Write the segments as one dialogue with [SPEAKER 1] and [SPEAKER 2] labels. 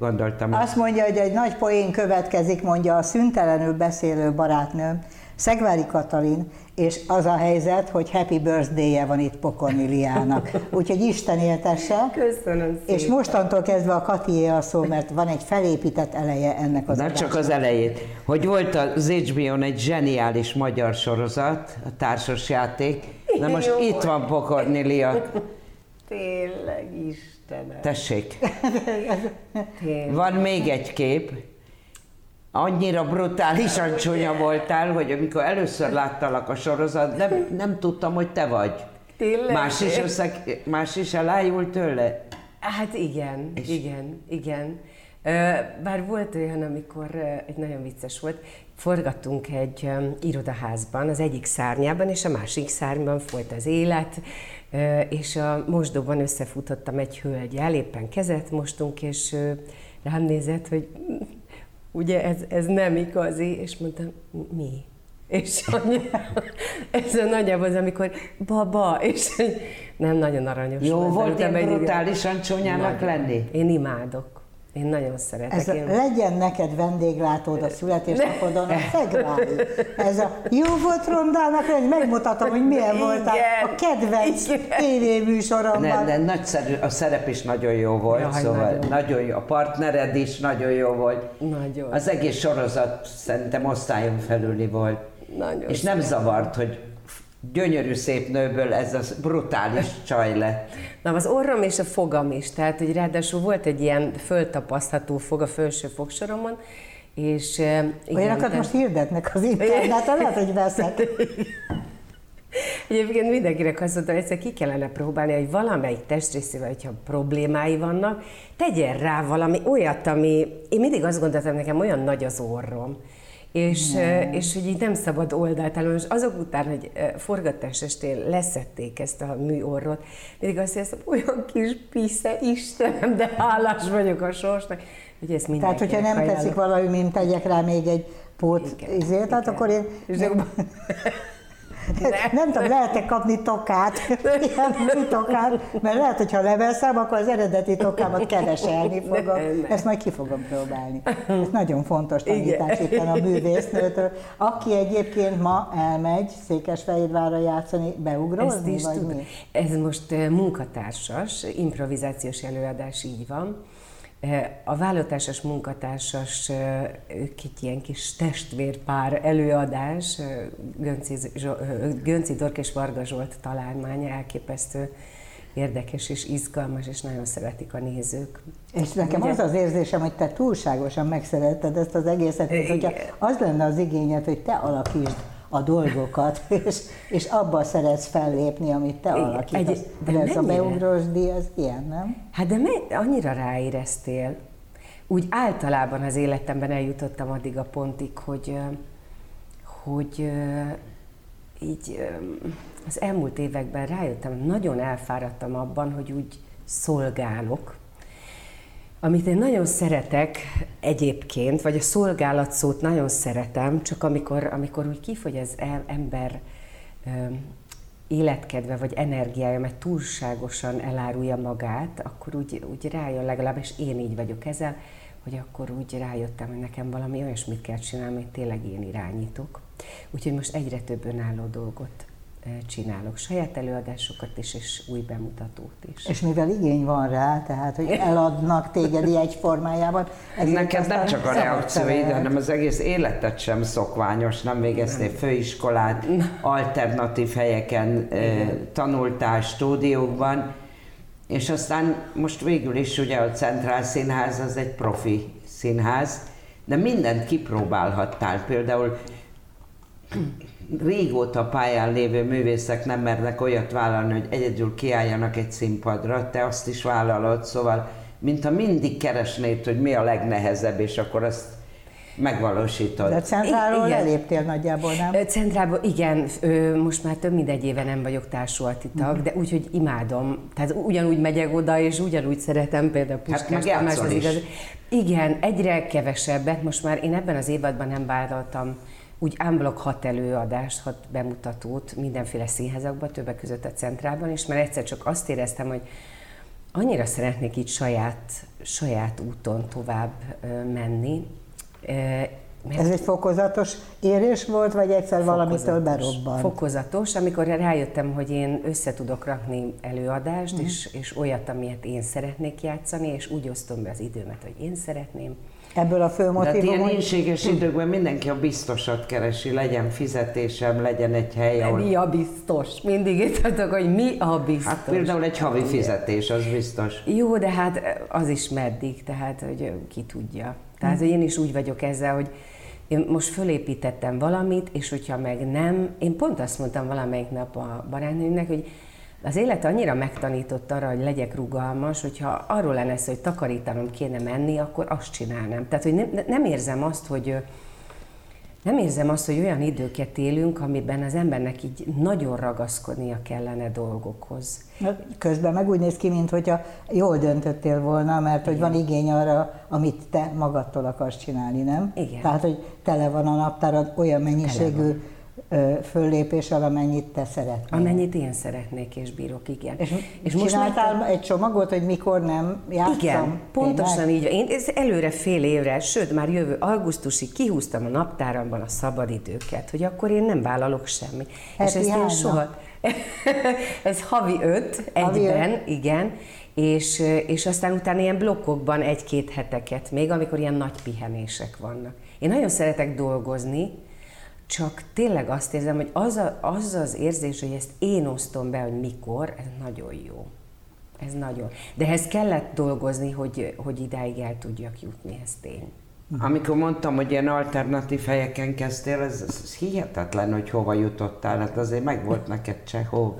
[SPEAKER 1] gondoltam.
[SPEAKER 2] Azt mondja, hogy egy nagy poén következik, mondja a szüntelenül beszélő barátnőm, Szegvári Katalin, és az a helyzet, hogy happy birthday-je van itt Pokorniliának. Úgyhogy Isten éltesse.
[SPEAKER 3] Köszönöm szépen.
[SPEAKER 2] És mostantól kezdve a Katié a szó, mert van egy felépített eleje ennek az
[SPEAKER 1] Nem csak az elejét. Hogy volt az HBO-n egy zseniális magyar sorozat, a társas játék. Na most
[SPEAKER 3] Jó.
[SPEAKER 1] itt van Pokornilia.
[SPEAKER 3] Tényleg, Istenem.
[SPEAKER 1] Tessék. Van még egy kép. Annyira brutálisan csúnya voltál, hogy amikor először láttalak a sorozat, nem, nem tudtam, hogy te vagy.
[SPEAKER 3] Tényleg?
[SPEAKER 1] Más is, összeg, más is elájult tőle?
[SPEAKER 3] Hát igen,
[SPEAKER 1] És-
[SPEAKER 3] igen, igen. Bár volt olyan, amikor egy nagyon vicces volt, forgattunk egy irodaházban, az egyik szárnyában, és a másik szárnyban folyt az élet, és a mosdóban összefutottam egy hölgyel, éppen kezet mostunk, és rám nézett, hogy "Mm, ugye ez, ez nem igazi, és mondtam, mi? És annyira, ez a nagyjából az, amikor baba, és nem nagyon aranyos
[SPEAKER 1] Jó
[SPEAKER 3] volt,
[SPEAKER 1] ilyen brutálisan csúnyának lenni?
[SPEAKER 3] Én imádok. Én nagyon szeretek.
[SPEAKER 2] Ez a,
[SPEAKER 3] én...
[SPEAKER 2] legyen neked vendéglátód a születésnapodon, a Szegvári. Ez a jó volt rondának, hogy megmutatom, hogy milyen
[SPEAKER 3] Igen.
[SPEAKER 2] voltál a kedvenc tévéműsoromban.
[SPEAKER 1] Nem, de nagyszerű, a szerep is nagyon jó volt,
[SPEAKER 3] Jaj,
[SPEAKER 1] szóval
[SPEAKER 3] nagyon.
[SPEAKER 1] nagyon. jó. A partnered is nagyon jó volt.
[SPEAKER 3] Nagyon.
[SPEAKER 1] Az egész sorozat szerintem osztályon felüli volt.
[SPEAKER 3] Nagyon
[SPEAKER 1] És nem zavart, hogy gyönyörű szép nőből ez a brutális csaj lett.
[SPEAKER 3] Na, az orrom és a fogam is, tehát hogy ráadásul volt egy ilyen föltapasztható fog a felső fogsoromon, és igen,
[SPEAKER 2] Olyanokat most hirdetnek az interneten, lehet, hogy veszek.
[SPEAKER 3] Egyébként mindenkinek azt mondtam, hogy egyszer ki kellene próbálni, hogy valamelyik testrészével, hogyha problémái vannak, tegyen rá valami olyat, ami... Én mindig azt gondoltam, nekem olyan nagy az orrom, és, eh, és hogy így nem szabad oldalt állni. Most azok után, hogy forgatás estén leszették ezt a műorrot, mindig azt éreztem, olyan kis pisze, Istenem, de hálás vagyok a sorsnak, hogy ezt
[SPEAKER 2] Tehát, hogyha nem
[SPEAKER 3] ajánlom.
[SPEAKER 2] tetszik valami, mint tegyek rá még egy pót
[SPEAKER 3] Igen,
[SPEAKER 2] izét, tehát
[SPEAKER 3] igen.
[SPEAKER 2] akkor én
[SPEAKER 3] És akkor-
[SPEAKER 2] nem tudom, lehet-e kapni tokát, ilyen tokát, mert lehet, hogyha leveszem, akkor az eredeti tokámat kereselni fogom.
[SPEAKER 3] Nem, nem.
[SPEAKER 2] Ezt majd ki fogom próbálni. Ez nagyon fontos tanítás itt a művésznőtől. Aki egyébként ma elmegy Székesfehérvárra játszani,
[SPEAKER 3] Ezt
[SPEAKER 2] beugrozni,
[SPEAKER 3] is
[SPEAKER 2] vagy
[SPEAKER 3] tudom.
[SPEAKER 2] mi?
[SPEAKER 3] Ez most eh, munkatársas, improvizációs előadás, így van. Eh, A vállatásos munkatársas, eh, egy ilyen kis testvérpár előadás, eh, Gönci, eh, Gönci Dork és Varga Zsolt találmánya elképesztő érdekes és izgalmas, és nagyon szeretik a nézők.
[SPEAKER 2] És nekem
[SPEAKER 3] Ugye?
[SPEAKER 2] az az érzésem, hogy te túlságosan megszeretted ezt az egészet,
[SPEAKER 3] Igen.
[SPEAKER 2] az lenne az igényed, hogy te alakítsd a dolgokat, és, és abba szeretsz fellépni, amit te alakítasz.
[SPEAKER 3] Egy- de
[SPEAKER 2] de ez a beugrós ez ilyen, nem?
[SPEAKER 3] Hát de me- annyira ráéreztél. Úgy általában az életemben eljutottam addig a pontig, hogy, hogy így az elmúlt években rájöttem, nagyon elfáradtam abban, hogy úgy szolgálok, amit én nagyon szeretek egyébként, vagy a szolgálat szót nagyon szeretem, csak amikor, amikor úgy kifogy az ember életkedve vagy energiája, mert túlságosan elárulja magát, akkor úgy, úgy rájön, legalábbis én így vagyok ezzel, hogy akkor úgy rájöttem, hogy nekem valami olyasmit kell csinálni, amit tényleg én irányítok. Úgyhogy most egyre több önálló dolgot csinálok, saját előadásokat is, és új bemutatót is.
[SPEAKER 2] És mivel igény van rá, tehát, hogy eladnak téged egy formájában. ezért
[SPEAKER 1] Neked nem csak a reakcióid, hanem az egész életed sem szokványos, nem végeztél főiskolát, alternatív helyeken eh, tanultál stúdiókban, és aztán most végül is ugye a Centrál Színház az egy profi színház, de mindent kipróbálhattál. Például régóta pályán lévő művészek nem mernek olyat vállalni, hogy egyedül kiálljanak egy színpadra, te azt is vállalod, szóval mintha mindig keresnéd, hogy mi a legnehezebb, és akkor azt megvalósítod.
[SPEAKER 2] De centrálról
[SPEAKER 3] Igen.
[SPEAKER 2] leléptél nagyjából, nem?
[SPEAKER 3] Ö, Centrálban, igen, most már több mint egy éve nem vagyok társulati tag, de úgyhogy imádom. Tehát ugyanúgy megyek oda, és ugyanúgy szeretem például Puskás
[SPEAKER 1] meg
[SPEAKER 3] Tamás, az igaz. Igen, egyre kevesebbet. Most már én ebben az évadban nem vállaltam úgy ámblok hat előadást, hat bemutatót mindenféle színházakban, többek között a Centrálban is, mert egyszer csak azt éreztem, hogy annyira szeretnék itt saját, saját úton tovább menni.
[SPEAKER 2] Mert Ez egy fokozatos érés volt, vagy egyszer valamitől berobbant?
[SPEAKER 3] Fokozatos, amikor rájöttem, hogy én össze tudok rakni előadást, uh-huh. és, és olyat, amilyet én szeretnék játszani, és úgy osztom be az időmet, hogy én szeretném.
[SPEAKER 2] Ebből a fő motivum,
[SPEAKER 1] De ilyen ínséges időkben mindenki a biztosat keresi, legyen fizetésem, legyen egy hely,
[SPEAKER 3] ahol... Mi a biztos? Mindig itt tartok, hogy mi a biztos.
[SPEAKER 1] Hát például egy havi fizetés, az biztos.
[SPEAKER 3] Jó, de hát az is meddig, tehát hogy ki tudja. Tehát hm. én is úgy vagyok ezzel, hogy én most fölépítettem valamit, és hogyha meg nem, én pont azt mondtam valamelyik nap a barátnőmnek, hogy az élet annyira megtanított arra, hogy legyek rugalmas, hogyha arról lenne hogy takarítanom kéne menni, akkor azt csinálnám. Tehát, hogy nem, nem érzem azt, hogy nem érzem azt, hogy olyan időket élünk, amiben az embernek így nagyon ragaszkodnia kellene dolgokhoz.
[SPEAKER 2] Közben meg úgy néz ki, mintha jól döntöttél volna, mert hogy van igény arra, amit te magadtól akarsz csinálni, nem?
[SPEAKER 3] Igen.
[SPEAKER 2] Tehát, hogy tele van a naptárad olyan mennyiségű föllépéssel, amennyit te szeretnél.
[SPEAKER 3] Amennyit én szeretnék és bírok, igen.
[SPEAKER 2] És, és most csináltál meg... egy csomagot, hogy mikor nem játszom?
[SPEAKER 3] Igen, pontosan Tényleg? így. Én ez előre fél évre, sőt már jövő augusztusig kihúztam a naptáramban a szabadidőket, hogy akkor én nem vállalok semmit.
[SPEAKER 2] Heti és ezt én soha...
[SPEAKER 3] ez havi öt havi egyben, öt. igen, és, és aztán utána ilyen blokkokban egy-két heteket még, amikor ilyen nagy pihenések vannak. Én nagyon szeretek dolgozni, csak tényleg azt érzem, hogy az, a, az az érzés, hogy ezt én osztom be, hogy mikor, ez nagyon jó. Ez nagyon. De ehhez kellett dolgozni, hogy, hogy idáig el tudjak jutni, ez tény.
[SPEAKER 1] Amikor mondtam, hogy ilyen alternatív helyeken kezdtél, ez, ez hihetetlen, hogy hova jutottál. Hát azért meg volt neked Csehov,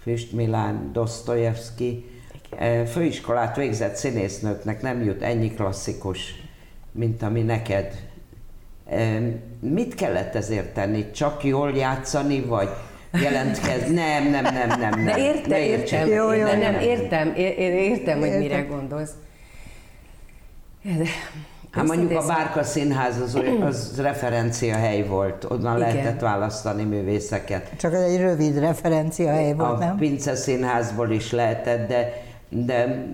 [SPEAKER 1] Füst Milán, Dostoyevsky. E, főiskolát végzett színésznőknek nem jut ennyi klasszikus, mint ami neked Mit kellett ezért tenni? Csak jól játszani, vagy jelentkezni? Nem, nem, nem, nem. nem.
[SPEAKER 3] De értem, értem. Jó, jó, nem, nem, értem, értem, értem, hogy mire gondolsz.
[SPEAKER 1] Hát mondjuk a Bárka Színház az, az referencia hely volt, onnan Igen. lehetett választani művészeket.
[SPEAKER 2] Csak egy rövid referencia hely volt,
[SPEAKER 1] a
[SPEAKER 2] nem?
[SPEAKER 1] A Pince Színházból is lehetett, de, de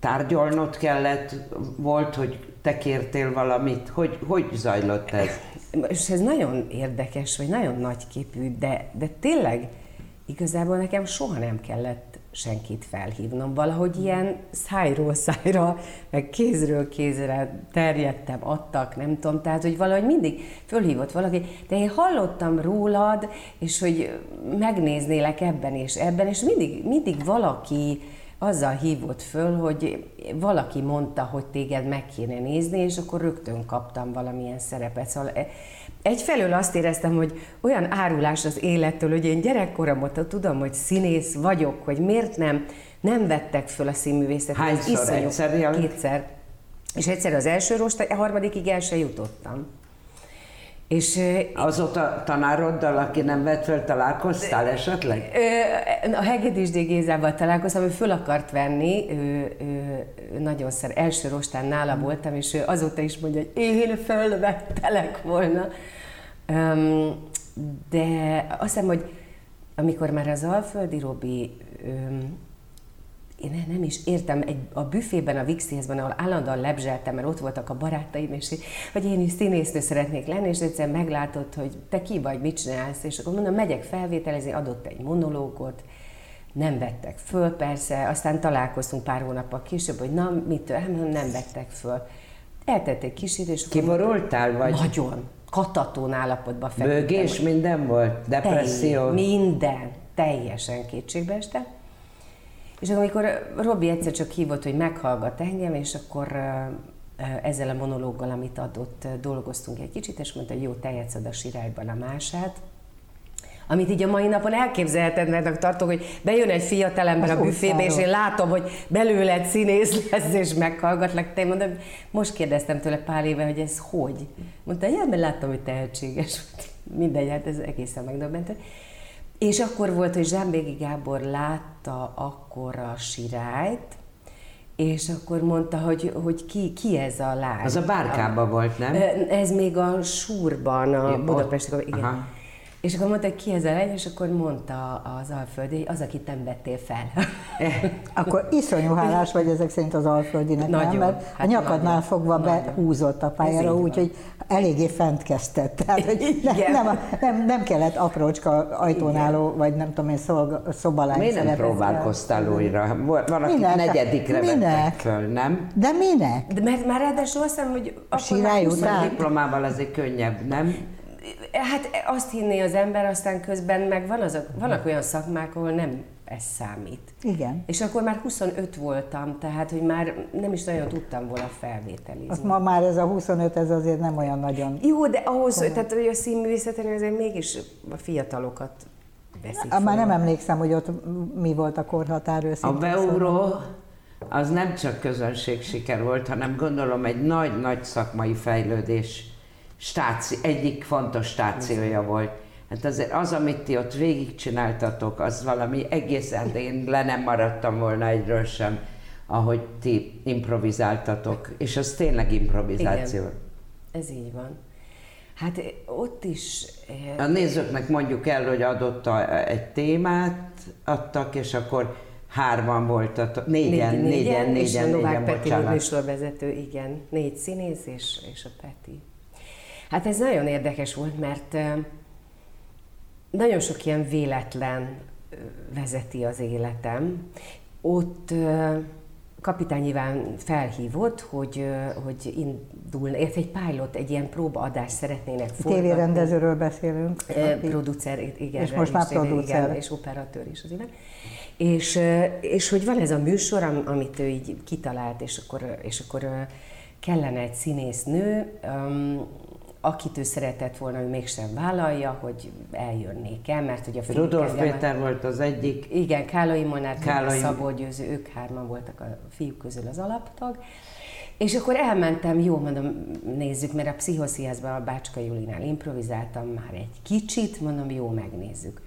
[SPEAKER 1] tárgyalnod kellett, volt, hogy te kértél valamit? Hogy, hogy zajlott ez?
[SPEAKER 3] És ez nagyon érdekes, vagy nagyon nagyképű, de, de tényleg igazából nekem soha nem kellett senkit felhívnom. Valahogy ilyen szájról szájra, meg kézről kézre terjedtem, adtak, nem tudom, tehát hogy valahogy mindig fölhívott valaki, de én hallottam rólad, és hogy megnéznélek ebben és ebben, és mindig, mindig valaki azzal hívott föl, hogy valaki mondta, hogy téged meg kéne nézni, és akkor rögtön kaptam valamilyen szerepet. Szóval e, egyfelől azt éreztem, hogy olyan árulás az élettől, hogy én gyerekkorom óta tudom, hogy színész vagyok, hogy miért nem, nem vettek föl a színművészetet.
[SPEAKER 1] Hányszor? Iszonyú, egyszer?
[SPEAKER 3] Kétszer. És egyszer az első rost, a harmadikig el se jutottam.
[SPEAKER 1] És, Azóta tanároddal, aki nem vett fel, találkoztál esetleg?
[SPEAKER 3] A Hegedűsdi Gézával találkoztam, ő föl akart venni, ő, ő, ő nagyon szer, első rostán nála voltam, és ő azóta is mondja, hogy én fölvettelek volna. De azt hiszem, hogy amikor már az Alföldi Robi én nem is értem, egy, a büfében, a Vixézben, ahol állandóan lebzseltem, mert ott voltak a barátaim, és hogy én is színésznő szeretnék lenni, és egyszer meglátott, hogy te ki vagy, mit csinálsz, és akkor mondom, megyek felvételezni, adott egy monológot, nem vettek föl persze, aztán találkoztunk pár hónappal később, hogy na, mitől, hát nem vettek föl. Eltett egy kis idő, és
[SPEAKER 1] Kiborultál, vagy?
[SPEAKER 3] Nagyon. Katatón állapotban feküdtem.
[SPEAKER 1] Bőgés, minden volt? Depresszió?
[SPEAKER 3] Telj, minden. Teljesen kétségbe estem. És amikor Robi egyszer csak hívott, hogy meghallgat engem, és akkor ezzel a monológgal, amit adott, dolgoztunk egy kicsit, és mondta, hogy jó, te játszod a sirályban a mását, amit így a mai napon elképzelheted, mert tartok, hogy bejön egy fiatalember a büfébe, és én látom, hogy belőled színész lesz, és meghallgatlak. Te mondom, most kérdeztem tőle pár éve, hogy ez hogy? Mondta, ja, mert láttam, hogy tehetséges. Mindegy, hát ez egészen megdöbbentő. És akkor volt, hogy Zsámbégi Gábor látta akkor a sirályt, és akkor mondta, hogy, hogy ki, ki ez a lány.
[SPEAKER 1] Az a bárkában volt, nem?
[SPEAKER 3] Ez még a Súrban, a Budapestben, igen. Aha. És akkor mondta, hogy ki ez a lány, és akkor mondta az Alföldi, hogy az, akit nem vettél fel.
[SPEAKER 2] akkor iszonyú hálás vagy ezek szerint az Alföldinek, nagyon, nem? Mert hát a nyakadnál nagyon, fogva nagyon. behúzott a pályára, úgyhogy eléggé fent kezdett. Tehát, hogy nem, nem, nem, nem kellett aprócska ajtónáló, Igen. vagy nem tudom én, szobalány
[SPEAKER 1] Miért nem próbálkoztál újra? Van, aki minek? negyedikre minek? föl, nem?
[SPEAKER 2] De minek?
[SPEAKER 3] De mert már ráadásul azt hiszem, hogy
[SPEAKER 2] a sirály után?
[SPEAKER 1] diplomával azért könnyebb, nem?
[SPEAKER 3] Hát azt hinné az ember, aztán közben meg van azok, vannak olyan szakmák, ahol nem ez számít.
[SPEAKER 2] Igen.
[SPEAKER 3] És akkor már 25 voltam, tehát hogy már nem is nagyon tudtam volna felvételizni.
[SPEAKER 2] Azt ma már ez a 25, ez azért nem olyan nagyon...
[SPEAKER 3] Jó, de ahhoz, hogy, tehát hogy a színművészeten azért mégis a fiatalokat veszik.
[SPEAKER 2] Már nem emlékszem, hogy ott mi volt a korhatár
[SPEAKER 1] őszintén. A beugró az nem csak közönség siker volt, hanem gondolom egy nagy-nagy szakmai fejlődés stáci, egyik fontos stációja volt. Hát azért az, amit ti ott végigcsináltatok, az valami egészen, én le nem maradtam volna egyről sem, ahogy ti improvizáltatok, és az tényleg improvizáció. Igen,
[SPEAKER 3] ez így van. Hát ott is...
[SPEAKER 1] Eh, a nézőknek mondjuk el, hogy adott a, egy témát, adtak, és akkor hárman voltatok, négyen, négyen, négyen, négyen, és négyen, a Novák
[SPEAKER 3] Peti műsorvezető, igen, négy színész és, és a Peti. Hát ez nagyon érdekes volt, mert nagyon sok ilyen véletlen vezeti az életem. Ott kapitány nyilván felhívott, hogy, hogy indul, ért egy pilot, egy ilyen próbaadást szeretnének
[SPEAKER 2] forgatni. Tévérendezőről beszélünk.
[SPEAKER 3] E, producer, igen.
[SPEAKER 2] És most már producer. Igen,
[SPEAKER 3] és operatőr is az innen. És, és hogy van ez a műsor, amit ő így kitalált, és akkor, és akkor kellene egy színésznő, akit ő szeretett volna, ő mégsem vállalja, hogy eljönnék el, mert ugye
[SPEAKER 1] a Rudolf Péter volt az egyik.
[SPEAKER 3] Igen, Kálai Monár, Kálai... Szabó Győző, ők hárman voltak a fiúk közül az alaptag. És akkor elmentem, jó mondom, nézzük, mert a pszichosziászban a Bácska Julinál improvizáltam már egy kicsit, mondom, jó, megnézzük.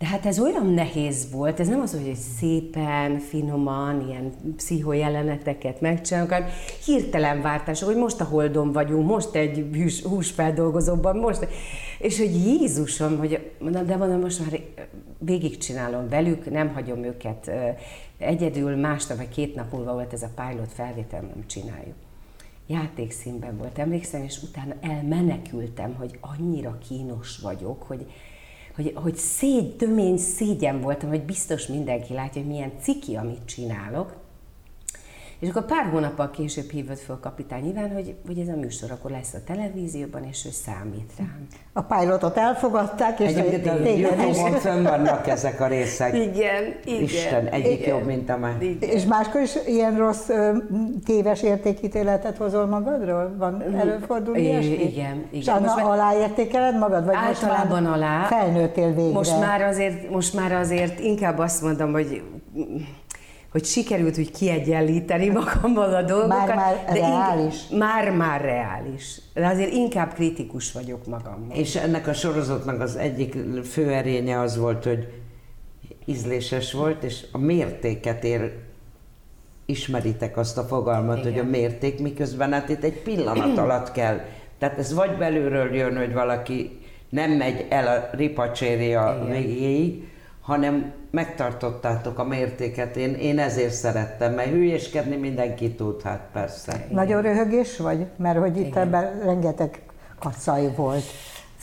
[SPEAKER 3] De hát ez olyan nehéz volt, ez nem az, hogy szépen, finoman, ilyen pszichojeleneteket megcsinálunk, hanem hirtelen váltások, hogy most a holdon vagyunk, most egy hús, húsfeldolgozóban, most... És hogy Jézusom, hogy mondom, de mondom, most már végigcsinálom velük, nem hagyom őket egyedül, másnap vagy két nap múlva volt ez a pilot felvétel, nem csináljuk. Játékszínben volt, emlékszem, és utána elmenekültem, hogy annyira kínos vagyok, hogy hogy, hogy szégy, tömény szégyen voltam, hogy biztos mindenki látja, hogy milyen ciki, amit csinálok. És akkor pár hónappal később hívott fel kapitány Iván, hogy, hogy ez a műsor akkor lesz a televízióban, és ő számít rám.
[SPEAKER 2] A pilotot elfogadták, és
[SPEAKER 1] Egyébként a youtube fönn vannak ezek a részek.
[SPEAKER 3] Igen, igen.
[SPEAKER 1] Isten, egyik igen, jobb, mint a másik.
[SPEAKER 2] És máskor is ilyen rossz, téves értékítéletet hozol magadról? Van előfordul ilyesmi?
[SPEAKER 3] Igen, igen.
[SPEAKER 2] És most aláértékeled magad? Vagy
[SPEAKER 3] általában
[SPEAKER 2] most
[SPEAKER 3] alá.
[SPEAKER 2] Felnőttél végre?
[SPEAKER 3] Most már, azért, most már azért inkább azt mondom, hogy hogy sikerült úgy kiegyenlíteni magammal a dolgokat.
[SPEAKER 2] Már-már reális?
[SPEAKER 3] Már-már reális. De azért inkább kritikus vagyok magammal.
[SPEAKER 1] És ennek a sorozatnak az egyik fő erénye az volt, hogy ízléses volt, és a mértéket ér, ismeritek azt a fogalmat, Igen. hogy a mérték, miközben hát itt egy pillanat alatt kell. Tehát ez vagy belülről jön, hogy valaki nem megy el a ripacséria végéig, hanem megtartottátok a mértéket. Én, én ezért szerettem, mert hülyéskedni mindenki tud, hát persze.
[SPEAKER 2] Igen. Nagyon röhögés vagy? Mert hogy itt igen. ebben rengeteg kacaj volt.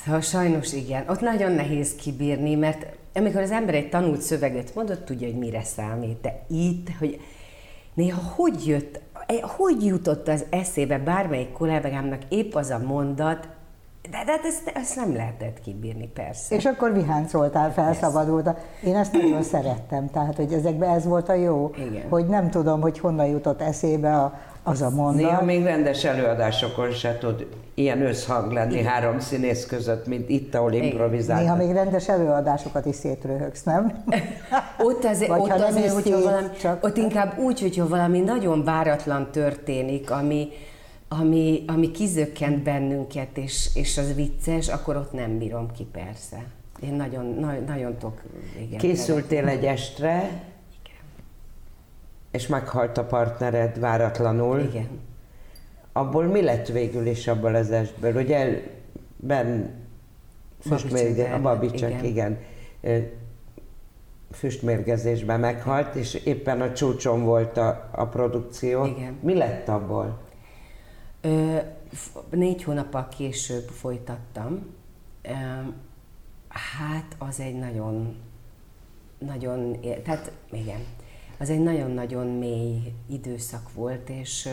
[SPEAKER 3] Szóval sajnos igen. Ott nagyon nehéz kibírni, mert amikor az ember egy tanult szöveget mondott, tudja, hogy mire számít. De itt, hogy néha hogy jött, hogy jutott az eszébe bármelyik kollégámnak épp az a mondat, de, de hát ezt, ezt nem lehetett kibírni, persze.
[SPEAKER 2] És akkor viháncoltál, felszabadult. Én ezt nagyon szerettem, tehát hogy ezekben ez volt a jó, Igen. hogy nem tudom, hogy honnan jutott eszébe a, az a mondat.
[SPEAKER 1] Néha még rendes előadásokon se tud ilyen összhang lenni Igen. három színész között, mint itt, ahol improvizáltak.
[SPEAKER 2] Néha még rendes előadásokat is szétröhögsz, nem?
[SPEAKER 3] ott azért, ott, azért hogyha valami, csak... ott inkább úgy, hogyha valami nagyon váratlan történik, ami, ami, ami kizökkent bennünket, és, és az vicces, akkor ott nem bírom ki persze. Én nagyon, nagyon, nagyon tok,
[SPEAKER 1] igen. Készültél egy estre, igen. és meghalt a partnered váratlanul.
[SPEAKER 3] Igen.
[SPEAKER 1] Abból mi lett végül is abból az estből? Ugye ben füstmérge, a babicsak, igen. igen füstmérgezésben meghalt, és éppen a csúcson volt a, a produkció. Igen. Mi lett abból?
[SPEAKER 3] Ö, négy hónappal később folytattam. Ö, hát az egy nagyon, nagyon, tehát igen, az egy nagyon-nagyon mély időszak volt, és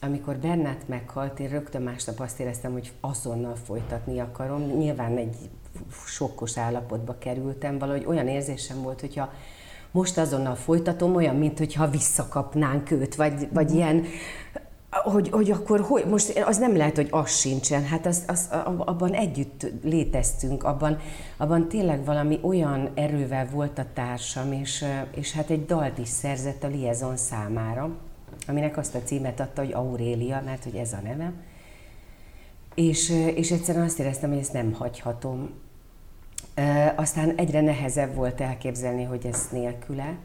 [SPEAKER 3] amikor Bernát meghalt, én rögtön másnap azt éreztem, hogy azonnal folytatni akarom. Nyilván egy sokkos állapotba kerültem, valahogy olyan érzésem volt, hogyha most azonnal folytatom, olyan, mint hogyha visszakapnánk őt, vagy, vagy mm. ilyen, hogy, hogy akkor hogy, most az nem lehet, hogy az sincsen, hát az, az, abban együtt léteztünk, abban, abban tényleg valami olyan erővel volt a társam, és, és hát egy dalt is szerzett a Liaison számára, aminek azt a címet adta, hogy Aurélia, mert hogy ez a nevem. És, és egyszerűen azt éreztem, hogy ezt nem hagyhatom. Aztán egyre nehezebb volt elképzelni, hogy ez nélküle.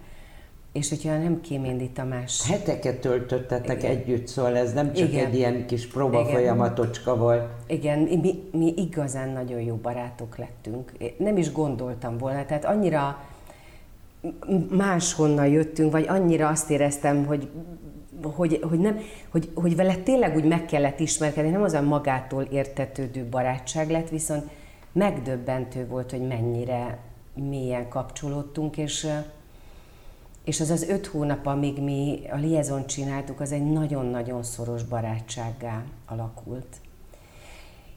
[SPEAKER 3] És hogyha nem Kéméndi Tamás...
[SPEAKER 1] Heteket töltöttetek Igen. együtt, szóval ez nem csak Igen. egy ilyen kis próba Igen. folyamatocska volt.
[SPEAKER 3] Igen, mi, mi igazán nagyon jó barátok lettünk. Nem is gondoltam volna, tehát annyira máshonnan jöttünk, vagy annyira azt éreztem, hogy hogy, hogy, nem, hogy, hogy vele tényleg úgy meg kellett ismerkedni, nem az a magától értetődő barátság lett, viszont megdöbbentő volt, hogy mennyire mélyen kapcsolódtunk, és, és az az öt hónap, amíg mi a liaison csináltuk, az egy nagyon-nagyon szoros barátsággá alakult.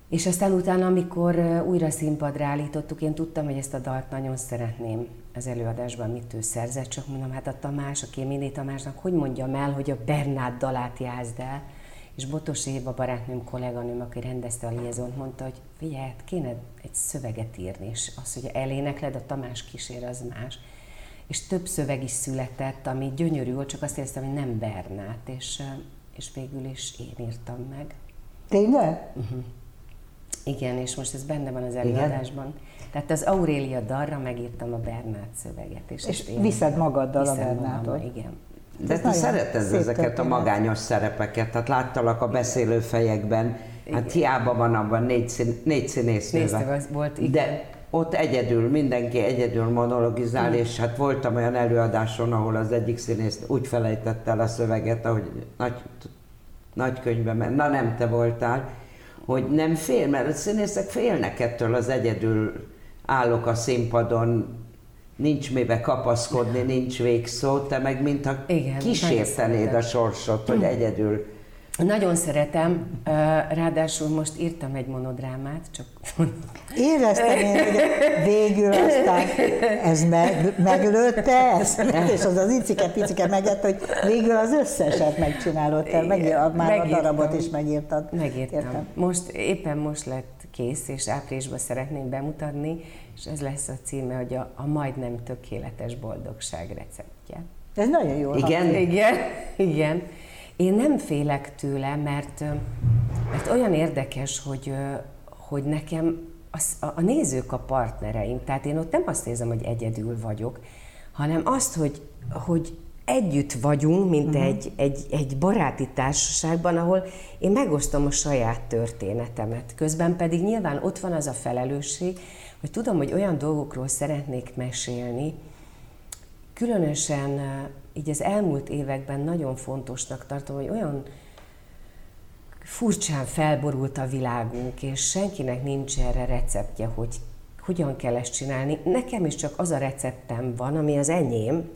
[SPEAKER 3] És aztán utána, amikor újra színpadra állítottuk, én tudtam, hogy ezt a dalt nagyon szeretném az előadásban, mit ő szerzett, csak mondom, hát a Tamás, a Kéméné Tamásnak, hogy mondjam el, hogy a Bernát dalát jázd el, és Botos Éva barátnőm, kolléganőm, aki rendezte a liaisont, mondta, hogy figyelj, hát kéne egy szöveget írni, és az, hogy elénekled, a Tamás kísér, az más. És több szöveg is született, ami gyönyörű volt, csak azt éreztem, hogy nem Bernát, és, és végül is én írtam meg.
[SPEAKER 2] Tényleg? Uh-huh.
[SPEAKER 3] Igen, és most ez benne van az előadásban. Igen? Tehát az Aurélia darra megírtam a Bernát szöveget. És,
[SPEAKER 2] és viszed magaddal a Bernátot.
[SPEAKER 3] Igen.
[SPEAKER 1] De te szereted ezeket a magányos szerepeket, tehát láttalak a beszélő fejekben, hát hiába van abban négy, szín, négy színésznő.
[SPEAKER 3] Négy volt, igen.
[SPEAKER 1] De ott egyedül, mindenki egyedül monologizál, mm. és hát voltam olyan előadáson, ahol az egyik színész úgy felejtette el a szöveget, ahogy nagy, nagy könyvben, na nem te voltál, hogy nem fél, mert a színészek félnek ettől az egyedül állok a színpadon, nincs mibe kapaszkodni, nincs végszó, te meg mintha Igen, kísértenéd a sorsot, hogy egyedül.
[SPEAKER 3] Nagyon szeretem, ráadásul most írtam egy monodrámát, csak...
[SPEAKER 2] Éreztem én, hogy végül aztán ez meg, meglőtte ezt, és az az icike-picike megett, hogy végül az összeset megcsinálod, te meg, már Megírtam. a darabot is megírtad.
[SPEAKER 3] Megírtam. Értem. Most, éppen most lett kész, és áprilisban szeretném bemutatni, és ez lesz a címe, hogy a, a majdnem tökéletes boldogság receptje.
[SPEAKER 2] Ez nagyon jó.
[SPEAKER 1] Igen?
[SPEAKER 3] Igen, igen. Én nem félek tőle, mert, mert olyan érdekes, hogy, hogy nekem az, a, a nézők a partnereim, tehát én ott nem azt érzem, hogy egyedül vagyok, hanem azt, hogy, hogy együtt vagyunk, mint uh-huh. egy, egy, egy baráti társaságban, ahol én megosztom a saját történetemet. Közben pedig nyilván ott van az a felelősség, hogy tudom, hogy olyan dolgokról szeretnék mesélni, különösen így az elmúlt években nagyon fontosnak tartom, hogy olyan furcsán felborult a világunk, és senkinek nincs erre receptje, hogy hogyan kell ezt csinálni. Nekem is csak az a receptem van, ami az enyém,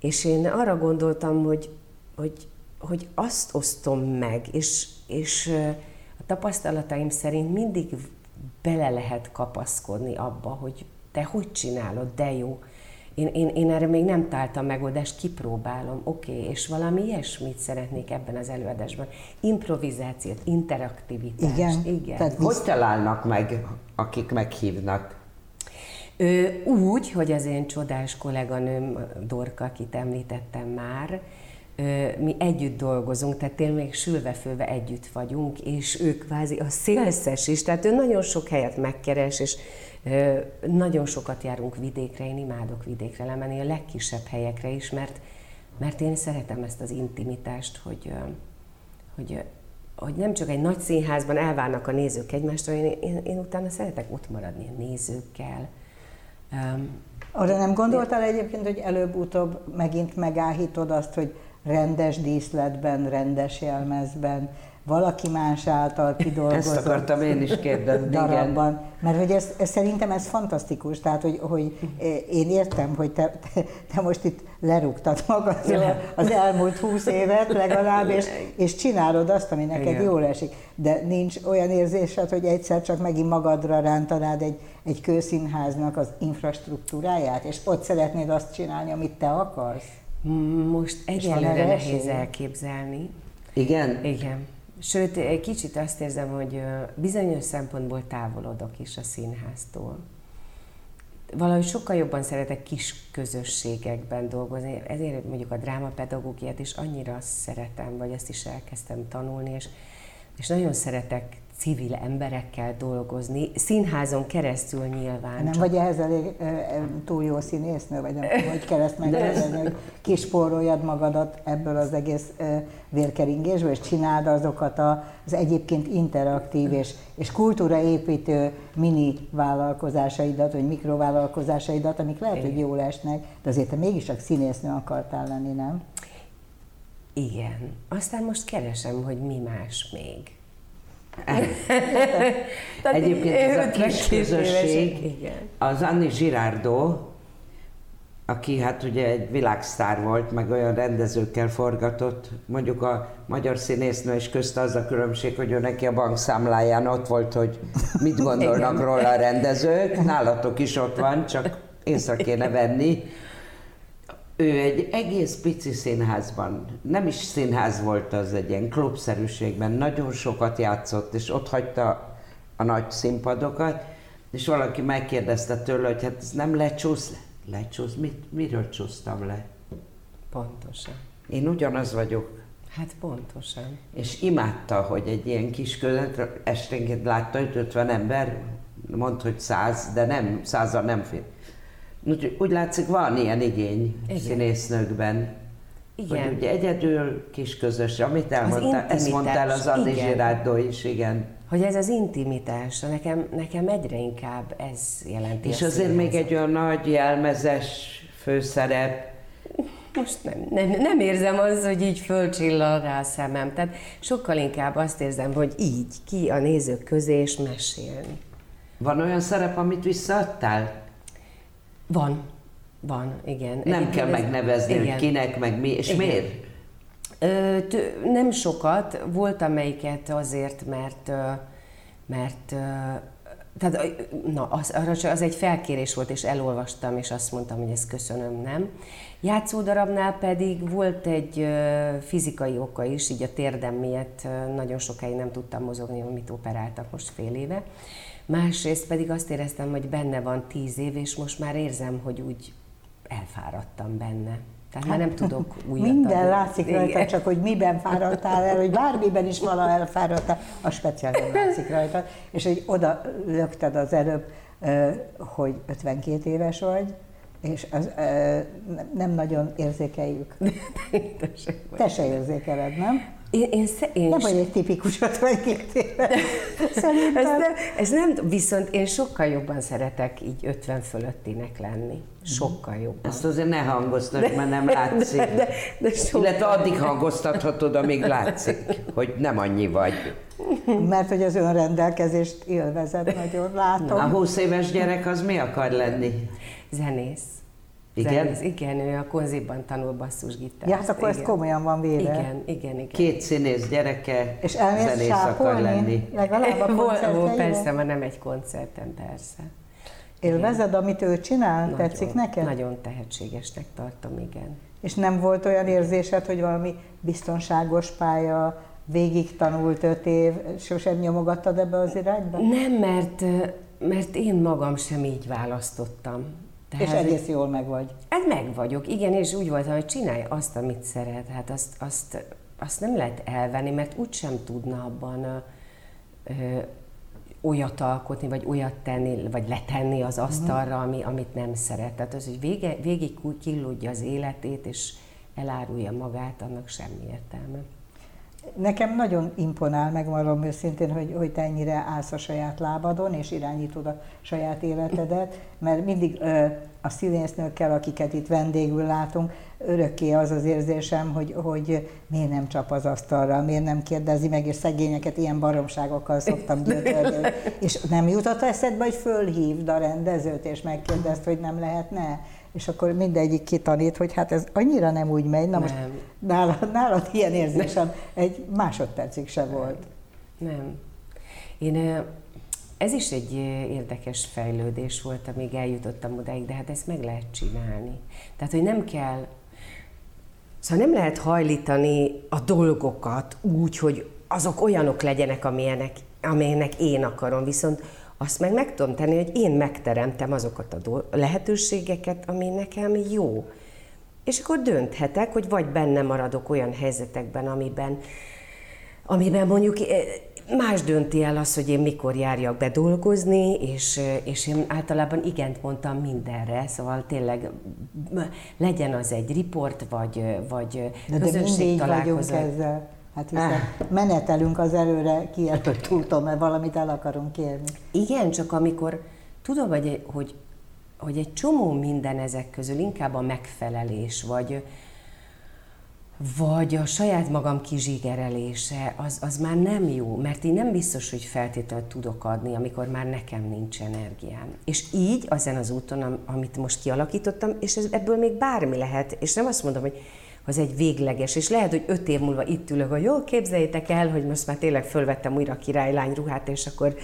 [SPEAKER 3] és én arra gondoltam, hogy, hogy, hogy azt osztom meg, és, és a tapasztalataim szerint mindig bele lehet kapaszkodni abba, hogy te hogy csinálod, de jó. Én, én, én erre még nem találtam megoldást, kipróbálom, oké, okay, és valami ilyesmit szeretnék ebben az előadásban. Improvizációt, interaktivitást.
[SPEAKER 2] Igen.
[SPEAKER 3] Igen.
[SPEAKER 1] Tehát hogy találnak meg, akik meghívnak?
[SPEAKER 3] Ő, úgy, hogy az én csodás kolléganőm Dorka, akit említettem már, mi együtt dolgozunk, tehát tényleg még sülve-főve együtt vagyunk, és ő kvázi a szélszes is, tehát ő nagyon sok helyet megkeres, és nagyon sokat járunk vidékre, én imádok vidékre lemenni, a legkisebb helyekre is, mert, mert én szeretem ezt az intimitást, hogy, hogy hogy nem csak egy nagy színházban elvárnak a nézők egymástól, én, én, én utána szeretek ott maradni a nézőkkel. Um,
[SPEAKER 2] Arra nem gondoltál egyébként, hogy előbb-utóbb megint megállítod azt, hogy rendes díszletben, rendes jelmezben, valaki más által kidolgozott
[SPEAKER 1] Ezt akartam én is kérdezni,
[SPEAKER 2] darabban. Igen. Mert hogy ez, ez, szerintem ez fantasztikus, tehát hogy, hogy én értem, hogy te, te, te most itt lerúgtad magadról az elmúlt húsz évet legalább, és, és csinálod azt, ami neked Igen. jól esik. De nincs olyan érzésed, hogy egyszer csak megint magadra rántanád egy, egy kőszínháznak az infrastruktúráját, és ott szeretnéd azt csinálni, amit te akarsz?
[SPEAKER 3] Most egyelőre nehéz elképzelni.
[SPEAKER 1] Igen?
[SPEAKER 3] Igen. Sőt, egy kicsit azt érzem, hogy bizonyos szempontból távolodok is a színháztól. Valahogy sokkal jobban szeretek kis közösségekben dolgozni, ezért mondjuk a drámapedagógiát is annyira szeretem, vagy ezt is elkezdtem tanulni, és, és nagyon szeretek civil emberekkel dolgozni, színházon keresztül nyilván.
[SPEAKER 2] Nem csak... vagy ehhez elég e, túl jó színésznő, vagy nem hogy kereszt megkérdezni, hogy kispóroljad magadat ebből az egész e, vérkeringésből, és csináld azokat az egyébként interaktív és, és kultúraépítő mini vállalkozásaidat, vagy mikrovállalkozásaidat, amik lehet, hogy jól esnek, de azért te mégis csak színésznő akartál lenni, nem?
[SPEAKER 3] Igen. Aztán most keresem, hogy mi más még.
[SPEAKER 1] Egyébként ez a kis közösség, az Anni Girardot, aki hát ugye egy világsztár volt, meg olyan rendezőkkel forgatott, mondjuk a magyar színésznő és közt az a különbség, hogy ő neki a bankszámláján ott volt, hogy mit gondolnak róla a rendezők, nálatok is ott van, csak észre kéne venni, ő egy egész pici színházban, nem is színház volt az, egy ilyen klubszerűségben, nagyon sokat játszott, és ott hagyta a nagy színpadokat, és valaki megkérdezte tőle, hogy hát ez nem lecsúsz, lecsúsz, mit, miről csúsztam le?
[SPEAKER 3] Pontosan.
[SPEAKER 1] Én ugyanaz vagyok.
[SPEAKER 3] Hát pontosan.
[SPEAKER 1] És imádta, hogy egy ilyen kis között esténként látta, hogy 50 ember, mond, hogy száz, de nem, százal nem fér. Úgy, úgy látszik, van ilyen igény Igen. színésznőkben. Igen. Hogy ugye egyedül, kis közös, amit elmondtál, ezt mondtál az Anni Girardot is, igen.
[SPEAKER 3] Hogy ez az intimitás, nekem, nekem egyre inkább ez jelenti.
[SPEAKER 1] És azért még egy olyan nagy jelmezes főszerep,
[SPEAKER 3] most nem, nem, nem érzem az, hogy így fölcsillan rá a szemem. Tehát sokkal inkább azt érzem, hogy így, ki a nézők közé és mesélni.
[SPEAKER 1] Van olyan szerep, amit visszaadtál?
[SPEAKER 3] Van, van, igen.
[SPEAKER 1] Nem Egyébként kell ez, megnevezni, igen. hogy kinek, meg mi, és igen. miért?
[SPEAKER 3] Ö, nem sokat, volt amelyiket azért, mert, mert tehát, na, az, az egy felkérés volt, és elolvastam, és azt mondtam, hogy ezt köszönöm, nem. Játszódarabnál pedig volt egy fizikai oka is, így a térdem miatt nagyon sokáig nem tudtam mozogni, amit operáltak most fél éve. Másrészt pedig azt éreztem, hogy benne van tíz év, és most már érzem, hogy úgy elfáradtam benne. Tehát hát, már nem tudok újat
[SPEAKER 2] Minden adni. látszik rajta, Igen. csak hogy miben fáradtál el, hogy bármiben is vala elfáradtál, a speciál nem látszik rajta. És hogy oda lökted az előbb, hogy 52 éves vagy, és az, nem nagyon érzékeljük. Te se érzékeled, nem?
[SPEAKER 3] Én, én, én
[SPEAKER 2] nem vagy egy tipikus 52 éve.
[SPEAKER 3] Szerintem. Ez nem, ez nem, viszont én sokkal jobban szeretek így 50 fölöttinek lenni. Sokkal jobban.
[SPEAKER 1] Ezt azért ne hangoztat, mert nem látszik. De, de, de sokkal. Illetve addig hangoztathatod, amíg látszik, hogy nem annyi vagy.
[SPEAKER 2] Mert hogy az önrendelkezést élvezed, nagyon látom.
[SPEAKER 1] A 20 éves gyerek az mi akar lenni?
[SPEAKER 3] Zenész.
[SPEAKER 1] Igen?
[SPEAKER 3] Zenész. Igen, ő a konziban tanul basszusgitárt.
[SPEAKER 2] Ja, hát akkor igen. ez komolyan van véve.
[SPEAKER 3] Igen, igen, igen.
[SPEAKER 1] Két színész gyereke és zenész akar lenni.
[SPEAKER 2] Legalább a
[SPEAKER 3] Vol, Persze, ma nem egy koncerten, persze.
[SPEAKER 2] Élvezed, amit ő csinál? Nagyon, Tetszik neked?
[SPEAKER 3] Nagyon tehetségesnek tartom, igen.
[SPEAKER 2] És nem volt olyan érzésed, hogy valami biztonságos pálya, végig tanult öt év, sosem nyomogattad ebbe az irányba?
[SPEAKER 3] Nem, mert, mert én magam sem így választottam.
[SPEAKER 2] Tehát, és egész jól meg vagy.
[SPEAKER 3] Hát meg vagyok, igen, és úgy voltam, hogy csinálj azt, amit szeret. Hát azt, azt, azt nem lehet elvenni, mert úgysem tudna abban ö, ö, olyat alkotni, vagy olyat tenni, vagy letenni az mhm. asztalra, ami, amit nem szeret. Tehát az, hogy vége, végig killódja az életét, és elárulja magát, annak semmi értelme.
[SPEAKER 2] Nekem nagyon imponál, megmondom őszintén, hogy, hogy te ennyire állsz a saját lábadon, és irányítod a saját életedet, mert mindig ö, a színésznőkkel, akiket itt vendégül látunk, örökké az az érzésem, hogy, hogy miért nem csap az asztalra, miért nem kérdezi meg, és szegényeket ilyen baromságokkal szoktam gyötörni. és nem jutott eszedbe, hogy fölhívd a rendezőt, és megkérdezt, hogy nem lehetne? És akkor mindegyik kitanít, hogy hát ez annyira nem úgy megy. Na most nálad, nálad ilyen érzésem egy másodpercig se volt.
[SPEAKER 3] Nem. Én, ez is egy érdekes fejlődés volt, amíg eljutottam odáig, de hát ezt meg lehet csinálni. Tehát, hogy nem kell, szóval nem lehet hajlítani a dolgokat úgy, hogy azok olyanok legyenek, amilyenek, amilyenek én akarom, viszont azt meg meg tudom tenni, hogy én megteremtem azokat a lehetőségeket, ami nekem jó. És akkor dönthetek, hogy vagy benne maradok olyan helyzetekben, amiben, amiben mondjuk eh, más dönti el az, hogy én mikor járjak be dolgozni, és, eh, és én általában igent mondtam mindenre, szóval tényleg legyen az egy riport, vagy, eh, vagy
[SPEAKER 2] de közönség de találkozó. ezzel. Hát hiszen menetelünk az előre kijelölt úton, mert valamit el akarunk kérni.
[SPEAKER 3] Igen, csak amikor tudom, hogy, hogy, hogy egy csomó minden ezek közül inkább a megfelelés, vagy, vagy a saját magam kizsigerelése, az, az már nem jó, mert én nem biztos, hogy feltétlenül tudok adni, amikor már nekem nincs energiám. És így, ezen az úton, amit most kialakítottam, és ez, ebből még bármi lehet, és nem azt mondom, hogy az egy végleges, és lehet, hogy öt év múlva itt ülök, hogy jó, képzeljétek el, hogy most már tényleg fölvettem újra a királylány ruhát, és akkor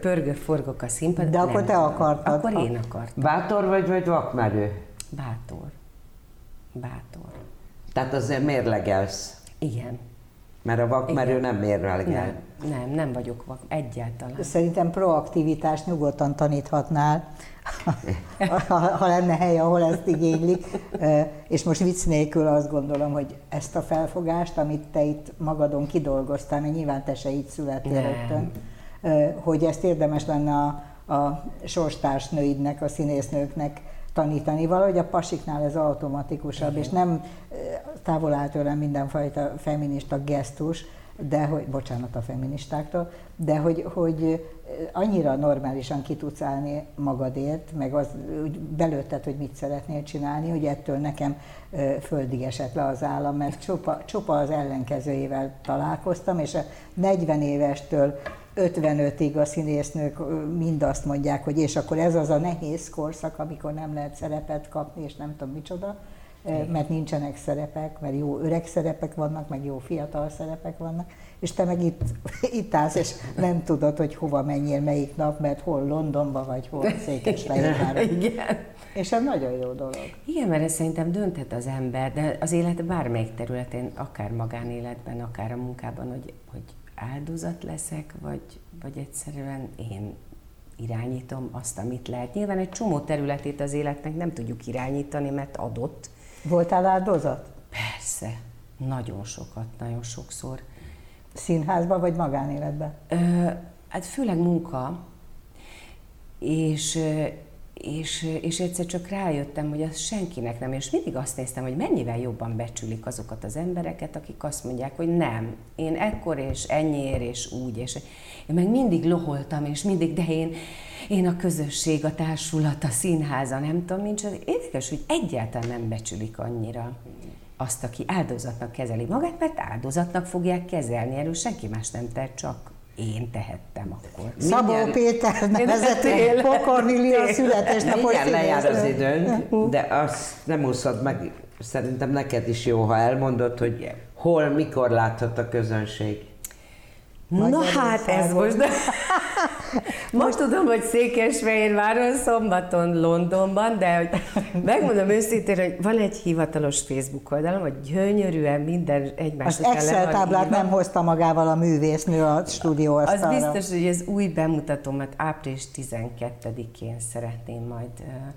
[SPEAKER 3] pörgök, forgok a színpadon.
[SPEAKER 2] De akkor te akartad.
[SPEAKER 3] Akkor én akartam.
[SPEAKER 1] Bátor vagy, vagy vakmerő?
[SPEAKER 3] Bátor. Bátor.
[SPEAKER 1] Tehát azért mérlegelsz?
[SPEAKER 3] Igen.
[SPEAKER 1] Mert a vakmerő Igen. nem mérlegel.
[SPEAKER 3] Nem, nem, nem vagyok vak, egyáltalán.
[SPEAKER 2] Szerintem proaktivitást nyugodtan taníthatnál ha, ha lenne hely, ahol ezt igénylik. És most vicc nélkül azt gondolom, hogy ezt a felfogást, amit te itt magadon kidolgoztál, mert nyilván te se így születtél rögtön, hogy ezt érdemes lenne a, a sorstársnőidnek, a színésznőknek tanítani. Valahogy a pasiknál ez automatikusabb, Igen. és nem távol áll tőlem mindenfajta feminista gesztus, de hogy, bocsánat a feministáktól, de hogy, hogy annyira normálisan ki tudsz állni magadért, meg az, úgy belőtted, hogy mit szeretnél csinálni, hogy ettől nekem földig esett le az állam, mert csupa, csupa az ellenkezőjével találkoztam, és a 40 évestől 55-ig a színésznők mind azt mondják, hogy és akkor ez az a nehéz korszak, amikor nem lehet szerepet kapni, és nem tudom micsoda, mert nincsenek szerepek, mert jó öreg szerepek vannak, meg jó fiatal szerepek vannak, és te meg itt, itt állsz, és nem tudod, hogy hova menjél melyik nap, mert hol Londonban vagy, hol Székesfehérváron. Igen. És ez nagyon jó dolog.
[SPEAKER 3] Igen, mert ez szerintem dönthet az ember, de az élet bármelyik területén, akár magánéletben, akár a munkában, hogy, hogy áldozat leszek, vagy, vagy egyszerűen én irányítom azt, amit lehet. Nyilván egy csomó területét az életnek nem tudjuk irányítani, mert adott,
[SPEAKER 2] Voltál áldozat?
[SPEAKER 3] Persze, nagyon sokat, nagyon sokszor.
[SPEAKER 2] Színházban vagy magánéletben? Ö,
[SPEAKER 3] hát főleg munka, és, és, és egyszer csak rájöttem, hogy az senkinek nem, és mindig azt néztem, hogy mennyivel jobban becsülik azokat az embereket, akik azt mondják, hogy nem, én ekkor és ennyiért és úgy, és én meg mindig loholtam, és mindig, de én, én a közösség, a társulat, a színháza, nem tudom, nincs. Érdekes, hogy egyáltalán nem becsülik annyira azt, aki áldozatnak kezeli magát, mert áldozatnak fogják kezelni, erről senki más nem tehet, csak én tehettem akkor.
[SPEAKER 2] Szabó Mindjárt... Péter nevezető Pokornilia születésnapos
[SPEAKER 1] Mindjárt lejár az időnk, de azt nem úszod meg, szerintem neked is jó, ha elmondod, hogy hol, mikor láthat a közönség.
[SPEAKER 3] Na hát ez most, most tudom, hogy Székesfehérváron, szombaton Londonban, de hogy megmondom őszintén, hogy van egy hivatalos Facebook oldalon, hogy gyönyörűen minden egymás
[SPEAKER 2] Az Excel táblát nem hozta magával a művésznő a stúdió
[SPEAKER 3] Az biztos, hogy ez új bemutatómat április 12-én szeretném majd.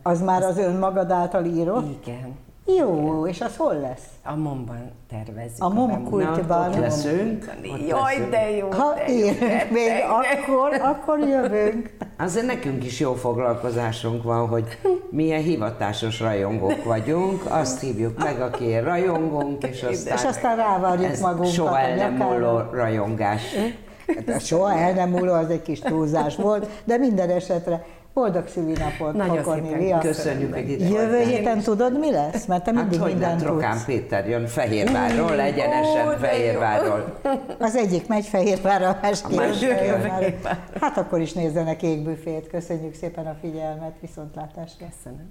[SPEAKER 2] Az már az önmagad által írott?
[SPEAKER 3] Igen.
[SPEAKER 2] Jó, és az hol lesz?
[SPEAKER 3] A Momban tervezzük.
[SPEAKER 2] A Mom kultban.
[SPEAKER 1] Ott leszünk.
[SPEAKER 3] Jaj, de jó.
[SPEAKER 2] Ha
[SPEAKER 3] de jó,
[SPEAKER 2] érünk még, akkor, akkor jövünk.
[SPEAKER 1] Azért nekünk is jó foglalkozásunk van, hogy milyen hivatásos rajongók vagyunk, azt hívjuk meg, aki rajongunk, és aztán,
[SPEAKER 2] és aztán rávarjuk magunkat.
[SPEAKER 1] Soha el nem múló rajongás.
[SPEAKER 2] Hát soha el nem múló, az egy kis túlzás volt, de minden esetre Boldog szülinapot,
[SPEAKER 3] Nagyon szépen
[SPEAKER 1] köszönjük, hogy ide
[SPEAKER 2] Jövő héten tudod, mi lesz? Mert te mindig
[SPEAKER 1] hát,
[SPEAKER 2] mindent
[SPEAKER 1] tudsz. Trokán Péter jön Fehérvárról, egyenesen Ó, Fehérvárról.
[SPEAKER 2] Az egyik megy Fehérvárra, a másik Fehérvárra. Hát akkor is nézzenek égbüfét. Köszönjük szépen a figyelmet, viszontlátásra.
[SPEAKER 3] Köszönöm.